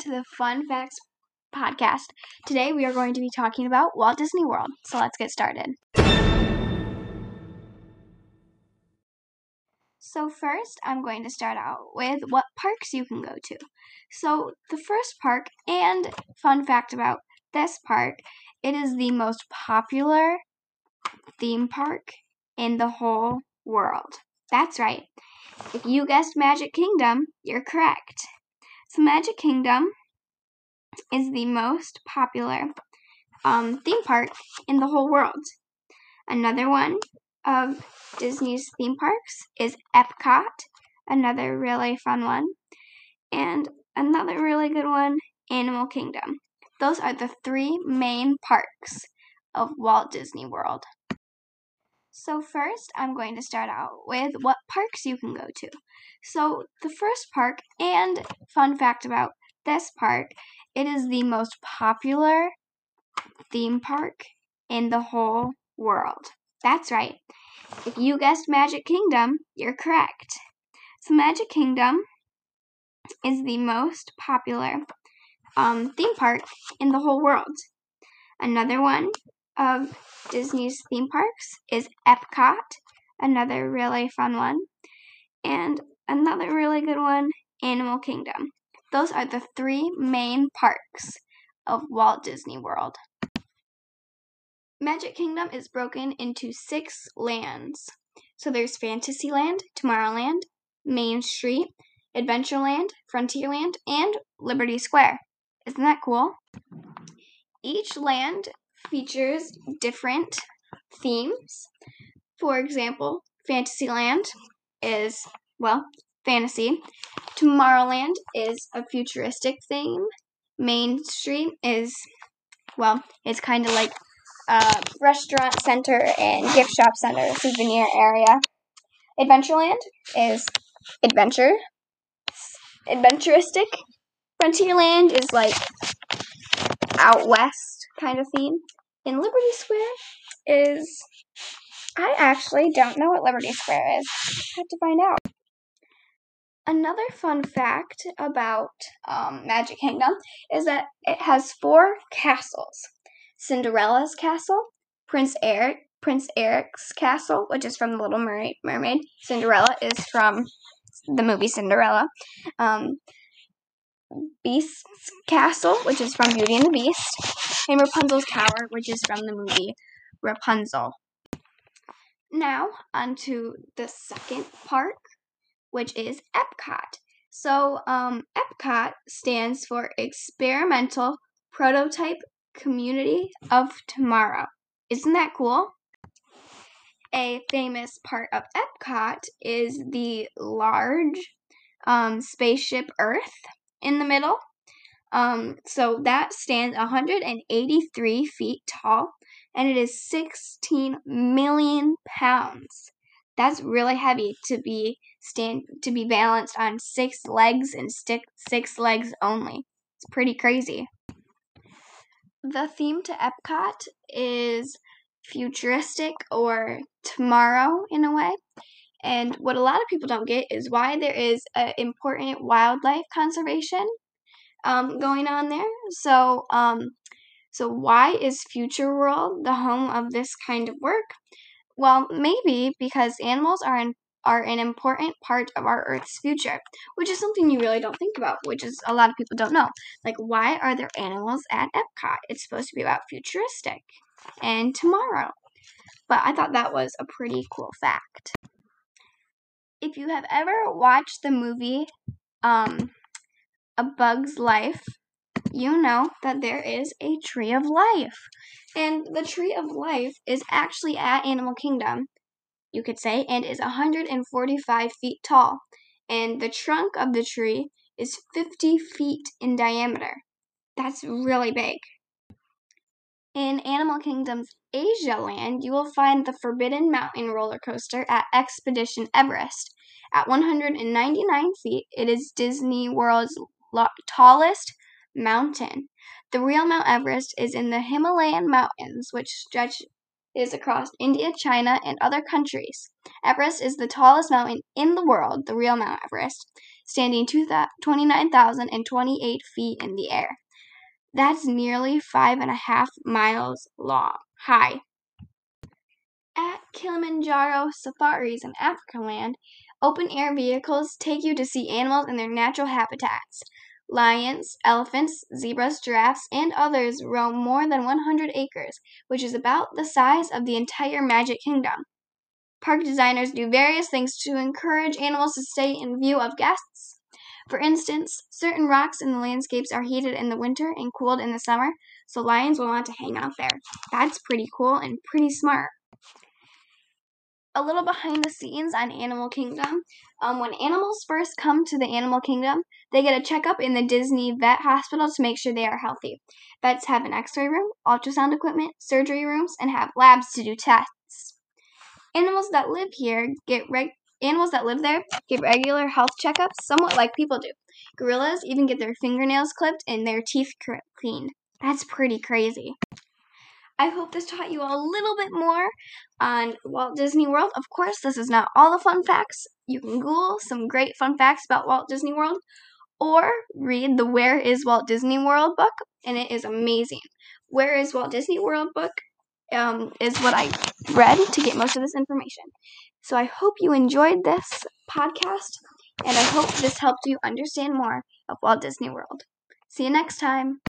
to the Fun Facts podcast. Today we are going to be talking about Walt Disney World. So let's get started. So, first, I'm going to start out with what parks you can go to. So, the first park, and fun fact about this park, it is the most popular theme park in the whole world. That's right. If you guessed Magic Kingdom, you're correct. So, Magic Kingdom is the most popular um, theme park in the whole world. Another one of Disney's theme parks is Epcot, another really fun one. And another really good one, Animal Kingdom. Those are the three main parks of Walt Disney World. So, first, I'm going to start out with what parks you can go to. So, the first park, and fun fact about this park, it is the most popular theme park in the whole world. That's right. If you guessed Magic Kingdom, you're correct. So, Magic Kingdom is the most popular um, theme park in the whole world. Another one of Disney's theme parks is Epcot, another really fun one. And another really good one, Animal Kingdom. Those are the three main parks of Walt Disney World. Magic Kingdom is broken into six lands. So there's Fantasyland, Tomorrowland, Main Street, Adventureland, Frontierland, and Liberty Square. Isn't that cool? Each land features different themes. For example, Fantasyland is, well, fantasy. Tomorrowland is a futuristic theme. Main Street is, well, it's kind of like restaurant center and gift shop center, souvenir area. Adventureland is adventure, adventuristic. Frontierland is like out west kind of theme. And Liberty Square is. I actually don't know what Liberty Square is. I have to find out. Another fun fact about um, Magic Kingdom is that it has four castles Cinderella's castle, Prince Eric, Prince Eric's castle, which is from The Little Mermaid. Cinderella is from the movie Cinderella. Um, Beast's castle, which is from Beauty and the Beast, and Rapunzel's tower, which is from the movie Rapunzel. Now, onto the second park, which is Epcot. So, um, Epcot stands for Experimental Prototype Community of Tomorrow. Isn't that cool? A famous part of Epcot is the large um, spaceship Earth in the middle. Um, so that stands 183 feet tall and it is 16 million pounds. That's really heavy to be stand to be balanced on six legs and stick six legs only. It's pretty crazy. The theme to Epcot is futuristic or tomorrow in a way. And what a lot of people don't get is why there is an important wildlife conservation um, going on there. So, um, so why is Future World the home of this kind of work? Well, maybe because animals are in, are an important part of our Earth's future, which is something you really don't think about, which is a lot of people don't know. Like, why are there animals at Epcot? It's supposed to be about futuristic and tomorrow. But I thought that was a pretty cool fact if you have ever watched the movie um, A Bug's Life, you know that there is a tree of life. And the tree of life is actually at Animal Kingdom, you could say, and is 145 feet tall. And the trunk of the tree is 50 feet in diameter. That's really big. In Animal Kingdom's Asia Land, you will find the Forbidden Mountain roller coaster at Expedition Everest. At 199 feet, it is Disney World's tallest mountain. The real Mount Everest is in the Himalayan mountains, which stretch is across India, China, and other countries. Everest is the tallest mountain in the world, the real Mount Everest. standing 29,028 feet in the air. That's nearly five and a half miles long, high. At Kilimanjaro Safaris in Africa Land, open air vehicles take you to see animals in their natural habitats. Lions, elephants, zebras, giraffes, and others roam more than 100 acres, which is about the size of the entire Magic Kingdom. Park designers do various things to encourage animals to stay in view of guests. For instance, certain rocks in the landscapes are heated in the winter and cooled in the summer, so lions will want to hang out there. That's pretty cool and pretty smart a little behind the scenes on Animal Kingdom. Um, when animals first come to the Animal Kingdom, they get a checkup in the Disney Vet Hospital to make sure they are healthy. Vets have an x ray room, ultrasound equipment, surgery rooms, and have labs to do tests. Animals that live here get reg- animals that live there get regular health checkups, somewhat like people do. Gorillas even get their fingernails clipped and their teeth cleaned. That's pretty crazy. I hope this taught you a little bit more on Walt Disney World. Of course, this is not all the fun facts. You can Google some great fun facts about Walt Disney World or read the Where is Walt Disney World book, and it is amazing. Where is Walt Disney World book um, is what I read to get most of this information. So I hope you enjoyed this podcast, and I hope this helped you understand more of Walt Disney World. See you next time.